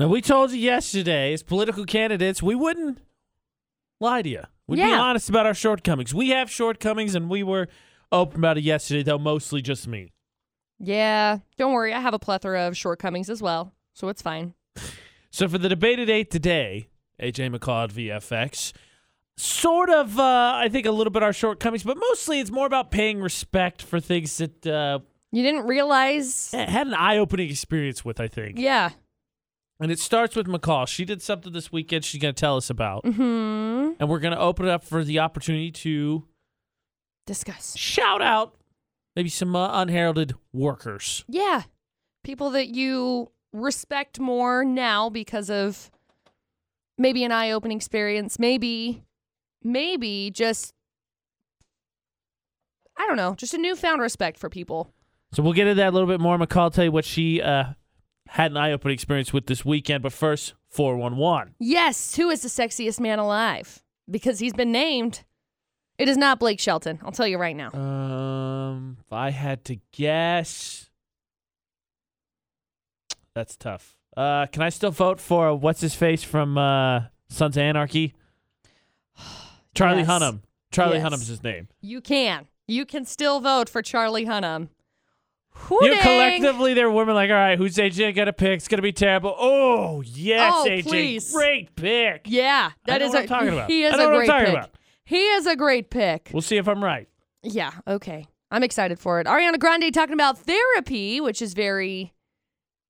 Now, we told you yesterday, as political candidates, we wouldn't lie to you. We'd be honest about our shortcomings. We have shortcomings, and we were open about it yesterday, though mostly just me. Yeah, don't worry. I have a plethora of shortcomings as well, so it's fine. So for the debate at 8 today, AJ McCall at VFX, sort of, uh, I think, a little bit our shortcomings, but mostly it's more about paying respect for things that uh, You didn't realize? had an eye opening experience with, I think. Yeah. And it starts with McCall. She did something this weekend she's going to tell us about. Hmm. And we're going to open it up for the opportunity to Discuss. shout out maybe some uh, unheralded workers. Yeah. People that you respect more now because of maybe an eye-opening experience, maybe maybe just I don't know, just a newfound respect for people. So we'll get into that a little bit more. McCall will tell you what she uh, had an eye opening experience with this weekend. But first, 411. Yes, who is the sexiest man alive? Because he's been named. It is not Blake Shelton. I'll tell you right now. Um, if I had to guess, that's tough. Uh, can I still vote for what's his face from uh, Sons of Anarchy? Charlie Yes. Hunnam. Charlie Yes. Hunnam's his name. You can. You can still vote for Charlie Hunnam. You collectively, they're women like, all right, who's AJ gonna pick? It's gonna be terrible. Oh yes, Oh, AJ, please. great pick. Yeah, know is what a, I'm talking about. he is a what I'm great talking pick. about. He is a great pick. We'll see if I'm right. Yeah, okay. I'm excited for it. Ariana Grande talking about therapy, which is very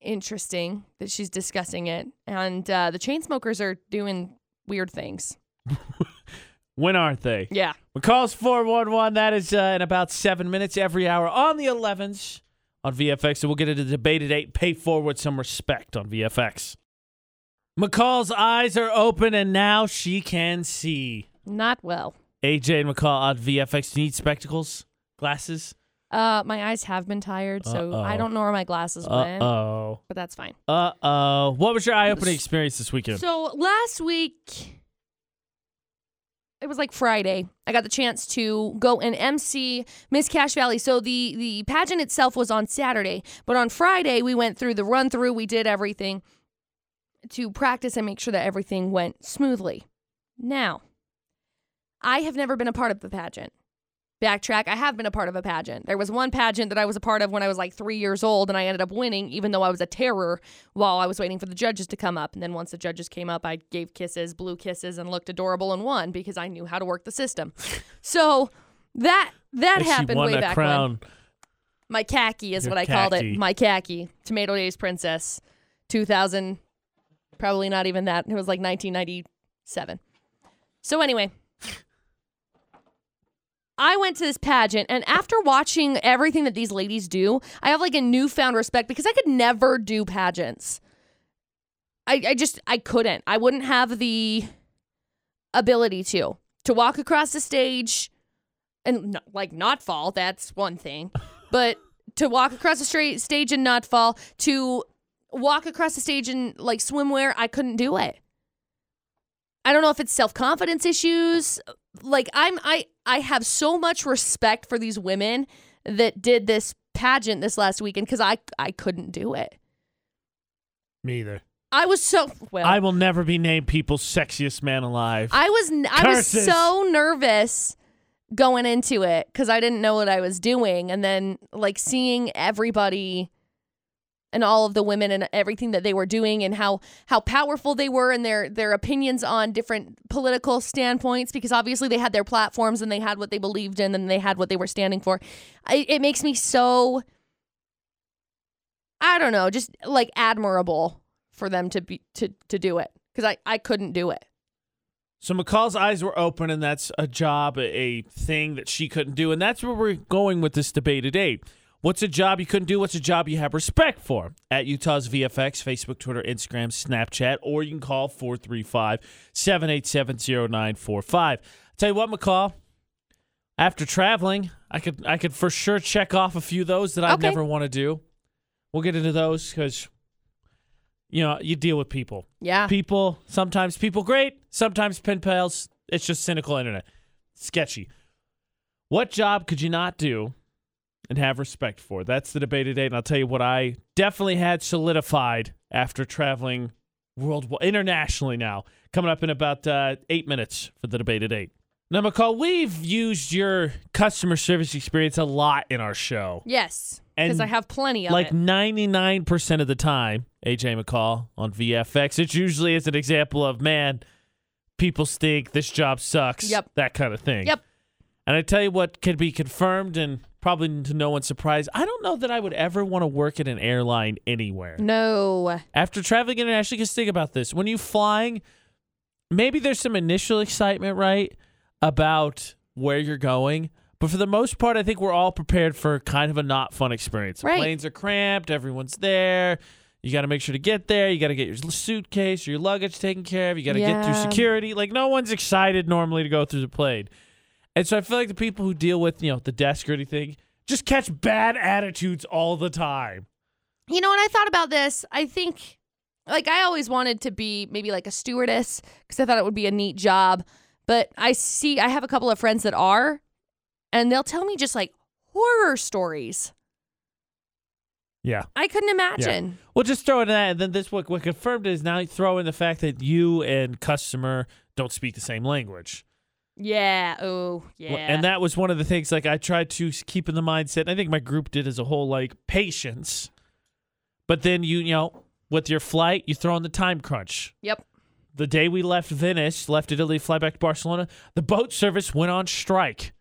interesting that she's discussing it. And uh, the Chainsmokers are doing weird things. When aren't they? Yeah. McCall's 411. That is uh, in about seven minutes every hour on the 11s on VFX. So we'll get into the debate at 8. Pay forward some respect on VFX. McCall's eyes are open and now she can see. Not well. AJ and McCall on VFX. Do you need spectacles? Glasses? Uh, my eyes have been tired, so I Uh-oh. don't know where my glasses went, oh. but that's fine. Uh oh. What was your eye opening experience this weekend? So last week, it was like Friday. I got the chance to go and MC Miss Cache Valley. So the the pageant itself was on Saturday, but on Friday we went through the run through. We did everything to practice and make sure that everything went smoothly. Now, I have never been a part of the pageant. Backtrack, I have been a part of a pageant. There was one pageant that I was a part of when I was like three years old, and I ended up winning, even though I was a terror while I was waiting for the judges to come up. And then once the judges came up, I gave kisses, blew kisses, and looked adorable and won because I knew how to work the system. so that that she happened way back crown. when. My khaki is Your what I called it. My khaki, Tomato Days Princess, 2000. Probably not even that. It was like 1997. So anyway, I went to this pageant, and after watching everything that these ladies do, I have like a newfound respect because I could never do pageants. I, I just I couldn't. I wouldn't have the ability to to walk across the stage and not, like not fall. That's one thing, but to walk across the straight stage and not fall, to walk across the stage in like swimwear, I couldn't do it. I don't know if it's self-confidence issues. Like I'm I I have so much respect for these women that did this pageant this last weekend cuz I I couldn't do it. Me either. I was so well I will never be named people's sexiest man alive. I was I was so nervous going into it cuz I didn't know what I was doing and then like seeing everybody and all of the women and everything that they were doing and how how powerful they were and their their opinions on different political standpoints because obviously they had their platforms and they had what they believed in and they had what they were standing for. I, it makes me so I don't know, just like admirable for them to be to to do it cuz I I couldn't do it. So McCall's eyes were open, and that's a job, a thing that she couldn't do, and that's where we're going with this debate today. What's a job you couldn't do? What's a job you have respect for? At Utah's VFX, Facebook, Twitter, Instagram, Snapchat, or you can call 435 787 0945. Tell you what, McCall, after traveling, I could I could for sure check off a few of those that I Okay. never want to do. We'll get into those because, you know, you deal with people Yeah. people sometimes people great sometimes pen pals it's just cynical internet sketchy what job could you not do and have respect for that's the debate today and i'll tell you what i definitely had solidified after traveling world internationally now. Coming up in about uh, eight minutes for the debate at eight. Now, McCall, we've used your customer service experience a lot in our show. Yes, because I have plenty of like it. 99% of the time, AJ McCall on VFX, it usually is an example of, man, people stink, this job sucks, Yep. that kind of thing. Yep. And I tell you what can be confirmed and probably to no one's surprise, I don't know that I would ever want to work at an airline anywhere. No. After traveling internationally, because think about this. When you're flying, maybe there's some initial excitement, right, about where you're going. But for the most part, I think we're all prepared for kind of a not fun experience. Right. Planes are cramped, everyone's there. You got to make sure to get there. You got to get your suitcase or your luggage taken care of. You got to get through security. Like no one's excited normally to go through the plane. And so I feel like the people who deal with, you know, the desk or anything just catch bad attitudes all the time. You know, when I thought about this, I think, like, I always wanted to be maybe like a stewardess because I thought it would be a neat job. But I see, I have a couple of friends that are, and they'll tell me just like horror stories. Yeah. I couldn't imagine. Well, just throw in that, and then this what what confirmed is now you throw in the fact that you and customer don't speak the same language, Yeah. Oh, yeah. Well, and that was one of the things. Like I tried to keep in the mindset, and I think my group did as a whole, like patience. But then you, you know, with your flight, you throw in the time crunch. Yep. The day we left Venice, left Italy, fly back to Barcelona, the boat service went on strike.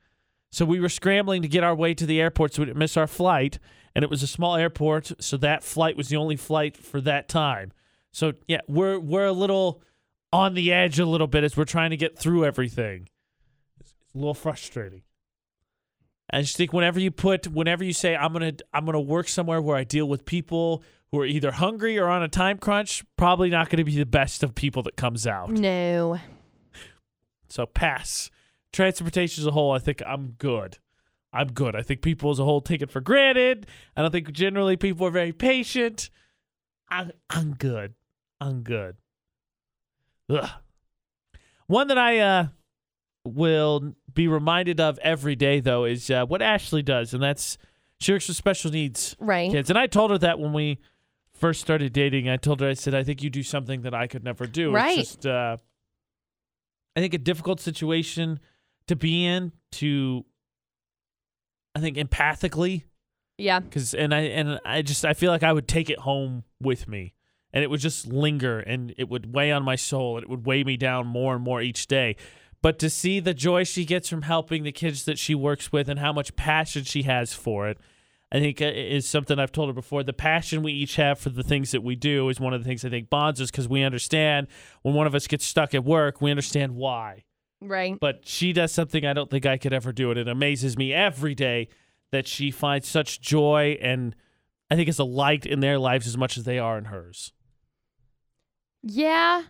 So we were scrambling to get our way to the airport so we didn't miss our flight. And it was a small airport, so that flight was the only flight for that time. So yeah, we're we're a little on the edge a little bit as we're trying to get through everything. It's a little frustrating. I just think whenever you put whenever you say I'm gonna I'm gonna work somewhere where I deal with people who are either hungry or on a time crunch, probably not gonna be the best of people that comes out. no. So pass. Transportation as a whole, I think I'm good. I'm good. I think people as a whole take it for granted. I don't think generally people are very patient. I'm, I'm good. I'm good. Ugh. One that I uh, will be reminded of every day, though, is uh, what Ashley does, and that's she works with special needs Right. kids. And I told her that when we first started dating. I told her, I said, I think you do something that I could never do. Right. It's just, uh, I think, a difficult situation to be in to, I think, empathically. Yeah. Cause, and I, and I just, I feel like I would take it home with me and it would just linger and it would weigh on my soul and it would weigh me down more and more each day. But to see the joy she gets from helping the kids that she works with and how much passion she has for it, I think uh, is something I've told her before. The passion we each have for the things that we do is one of the things I think bonds us because we understand when one of us gets stuck at work, we understand why. Right. But she does something I don't think I could ever do, and it amazes me every day that she finds such joy and I think it's a light in their lives as much as they are in hers. Yeah,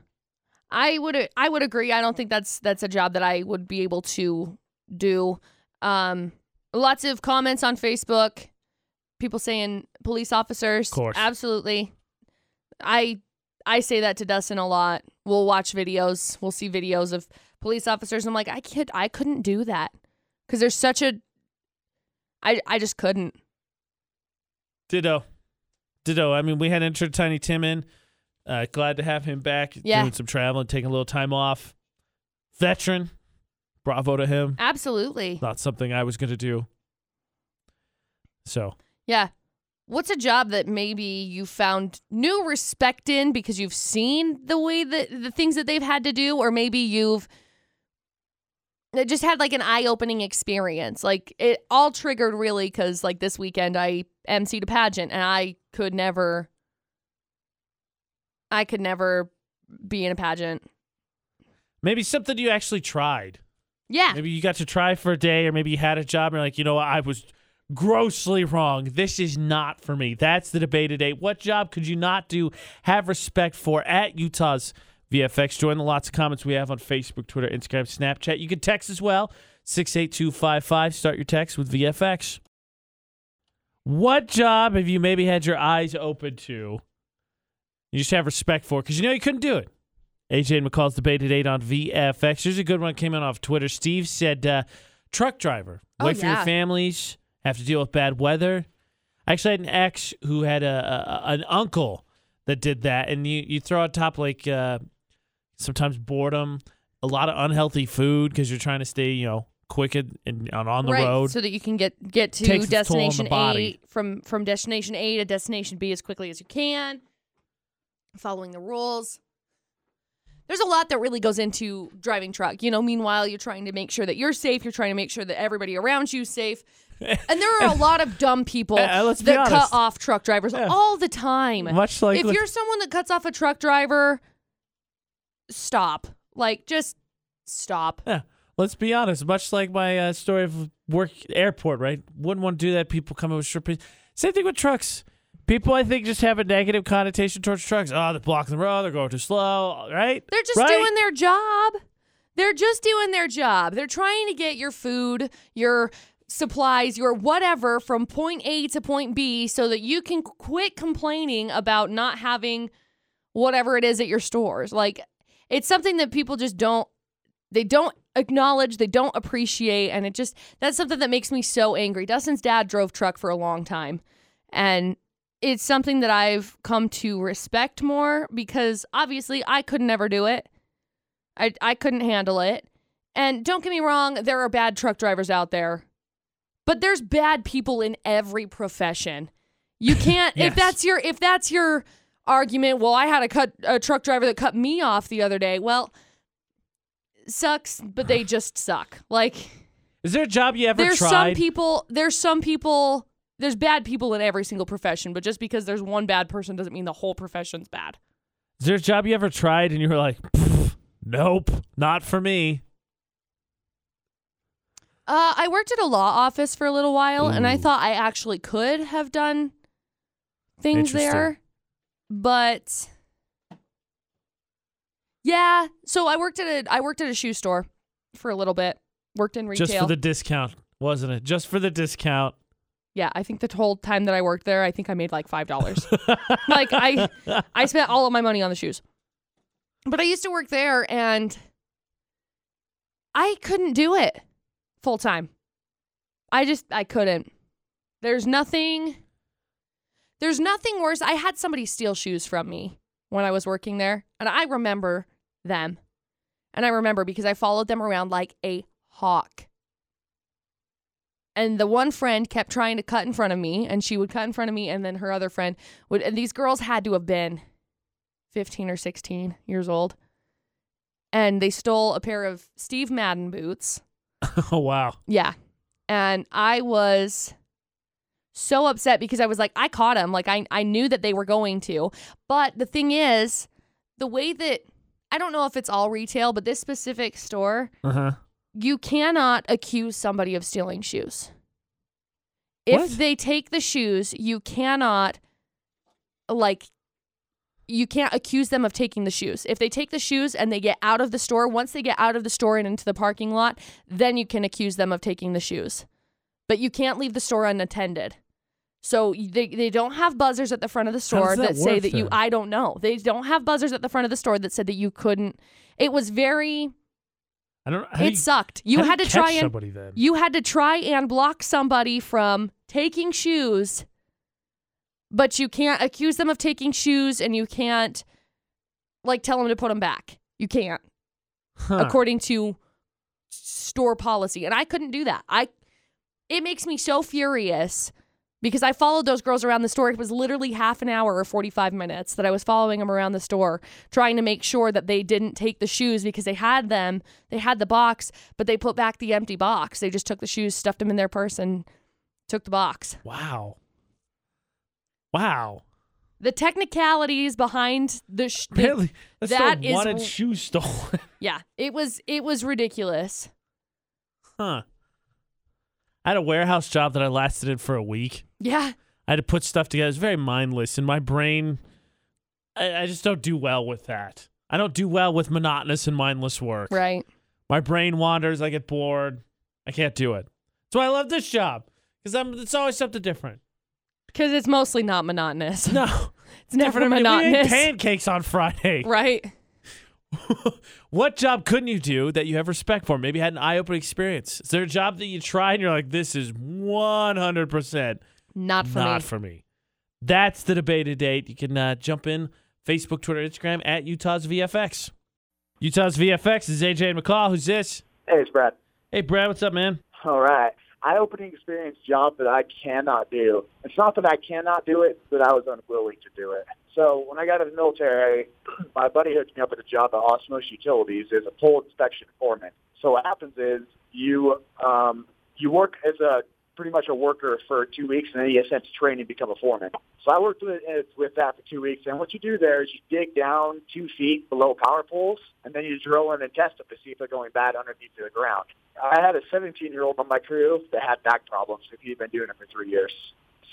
I would I would agree. I don't think that's that's a job that I would be able to do. Um, lots of comments on Facebook, people saying police officers. Of course. absolutely. I I say that to Dustin a lot. We'll watch videos. We'll see videos of police officers. I'm like, I could I couldn't do that because there's such a. I I just couldn't. Ditto. Ditto. I mean, we had intro Tiny Tim in. Uh, glad to have him back Yeah. doing some traveling, taking a little time off. Veteran. Bravo to him. Absolutely. Not something I was going to do. So, Yeah. What's a job that maybe you found new respect in because you've seen the way that the things that they've had to do, or maybe you've just had like an eye opening experience? Like it all triggered really because like this weekend I emceed a pageant and I could never, I could never be in a pageant. maybe something you actually tried. Yeah. Maybe you got to try for a day, or maybe you had a job and you're like, you know what, I was grossly wrong. This is not for me. That's the debate today. What job could you not do? Have respect for at Utah's VFX. Join the lots of comments we have on Facebook, Twitter, Instagram, Snapchat. You can text as well. 68255. Start your text with VFX. What job have you maybe had your eyes open to? You just have respect for it because you know you couldn't do it. AJ and McCall's debate at 8 on VFX. Here's a good one came in off Twitter. Steve said, uh, truck driver. Oh, Wait for your families, have to deal with bad weather. I actually had an ex who had a, a an uncle that did that, and you you throw on top like uh, sometimes boredom, a lot of unhealthy food because you're trying to stay you know quick and, and on the right, road. so that you can get get to Takes its toll on the destination. A from from destination A to destination B as quickly as you can, following the rules. There's a lot that really goes into driving truck. You know, meanwhile, you're trying to make sure that you're safe. You're trying to make sure that everybody around you's safe. And there are a lot of dumb people Uh, let's be that cut honest. off truck drivers Yeah. all the time. Much like if you're someone that cuts off a truck driver, stop. Like, just stop. Yeah. Let's be honest. Much like my uh, story of work airport, right? Wouldn't want to do that. People come in with short. Same thing with trucks. People, I think, just have a negative connotation towards trucks. Oh, they're blocking the road. They're going too slow. Right? They're just Right? doing their job. They're just doing their job. They're trying to get your food, your supplies, your whatever from point A to point B so that you can quit complaining about not having whatever it is at your stores. Like it's something that people just don't they don't acknowledge, they don't appreciate and it just that's something that makes me so angry. Dustin's dad drove truck for a long time and it's something that I've come to respect more because obviously I could never do it. I I couldn't handle it. And don't get me wrong, there are bad truck drivers out there. But there's bad people in every profession. You can't Yes. if that's your if that's your argument, well, I had a cut a truck driver that cut me off the other day. Well, sucks, but they just suck. Like Is there a job you ever there's tried? some people there's some people there's bad people in every single profession, but just because there's one bad person doesn't mean the whole profession's bad. Is there a job you ever tried and you were like, nope, not for me? Uh, I worked at a law office for a little while, and I thought I actually could have done things there, but yeah. So I worked at a I worked at a shoe store for a little bit. Worked in retail. Just for the discount, wasn't it? Just for the discount. Yeah, I think the whole time that I worked there, I think I made like five dollars. like I I spent all of my money on the shoes. But I used to work there and I couldn't do it full time. I just I couldn't. There's nothing There's nothing worse. I had somebody steal shoes from me when I was working there, and I remember them. And I remember because I followed them around like a hawk. And the one friend kept trying to cut in front of me, and she would cut in front of me, and then her other friend would. And these girls had to have been 15 or 16 years old. And they stole a pair of Steve Madden boots. oh wow. Yeah. And I was so upset because I was like, I caught them Like, I, I knew that they were going to. But the thing is, the way that I don't know if it's all retail, but this specific store, Uh huh. You cannot accuse somebody of stealing shoes. If What? they take the shoes, you cannot like you can't accuse them of taking the shoes. If they take the shoes and they get out of the store, once they get out of the store and into the parking lot, then you can accuse them of taking the shoes. But you can't leave the store unattended. So they, they don't have buzzers at the front of the store that that, say that you? I don't know. They don't have buzzers at the front of the store that said that you couldn't. It was very I don't. How do it you, sucked. You had to catch try and you had to try and block somebody from taking shoes, but you can't accuse them of taking shoes and you can't like tell them to put them back. You can't Huh. according to store policy. And I couldn't do that. I it makes me so furious because I followed those girls around the store. It was literally half an hour or 45 minutes that I was following them around the store trying to make sure that they didn't take the shoes because they had them. They had the box, but they put back the empty box. They just took the shoes, stuffed them in their purse and took the box. Wow. Wow. The technicalities behind the, sh- Apparently, that's that is wanted shoes stolen. yeah, it was it was ridiculous. huh. I had a warehouse job that I lasted in for a week. Yeah. I had to put stuff together. It's very mindless, and my brain, I, I just don't do well with that. I don't do well with monotonous and mindless work. Right. My brain wanders. I get bored. I can't do it. That's why I love this job because I'm. It's always something different. Because it's mostly not monotonous. No, It's never mean, we ate monotonous. pancakes on Friday. Right. what job couldn't you do that you have respect for? Maybe had an eye-opening experience. Is there a job that you try and you're like, this is 100% Not for not me. for me? That's the debated date. You can uh, jump in Facebook, Twitter, Instagram at Utah's VFX. Utah's VFX is AJ McCall. Who's this? Hey, it's Brad. Hey, Brad, what's up, man? All right. Eye opening experience job that I cannot do. It's not that I cannot do it, but I was unwilling to do it. So when I got in the military, my buddy hooked me up at a job at Osmose Utilities as a pole inspection foreman. So what happens is you um, you work as a pretty much a worker for two weeks, and then you get sent to training to become a foreman. So I worked with, with that for two weeks, and what you do there is you dig down two feet below power poles, and then you drill in and test them to see if they're going bad underneath the ground. I had a 17-year-old on my crew that had back problems, and he'd been doing it for three years.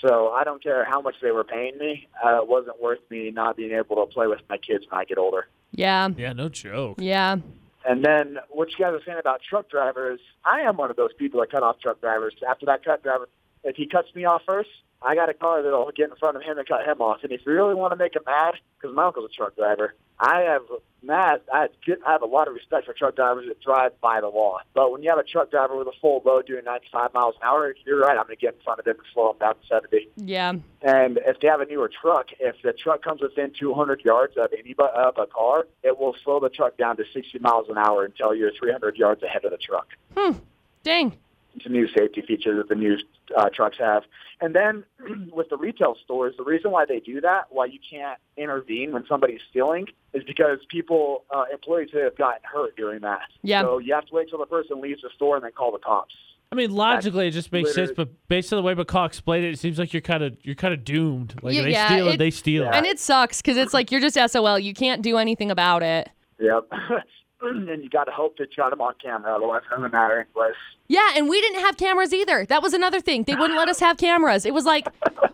So I don't care how much they were paying me. Uh, it wasn't worth me not being able to play with my kids when I get older. Yeah. Yeah, no joke. Yeah. And then what you guys are saying about truck drivers, I am one of those people that cut off truck drivers. After that cut driver, if he cuts me off first, I got a car that'll get in front of him and cut him off. And if you really want to make him mad, because my uncle's a truck driver, I have Matt. I have a lot of respect for truck drivers that drive by the law. But when you have a truck driver with a full load doing 95 miles an hour, you're right. I'm going to get in front of them and slow them down to 70. Yeah. And if they have a newer truck, if the truck comes within 200 yards of any of a car, it will slow the truck down to 60 miles an hour until you're 300 yards ahead of the truck. Hmm. Dang. It's a new safety feature that the new uh, trucks have. And then with the retail stores, the reason why they do that, why you can't intervene when somebody's stealing, is because people, uh, employees have gotten hurt doing that. Yeah. So you have to wait till the person leaves the store and then call the cops. I mean, logically, it just makes sense, but based on the way McCall explained it, it seems like you're kind of you're kind of doomed. Like Yeah, they yeah, steal it- it, they steal Yeah. it. And it sucks because it's like you're just SOL. You can't do anything about it. Yep. and you got to hope that you got them on camera, otherwise it doesn't matter anyways. Yeah, and we didn't have cameras either. That was another thing. They wouldn't let us have cameras. It was like,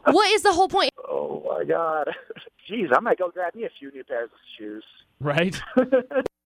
what is the whole point? Oh my God. Jeez, I might go grab me a few new pairs of shoes. Right?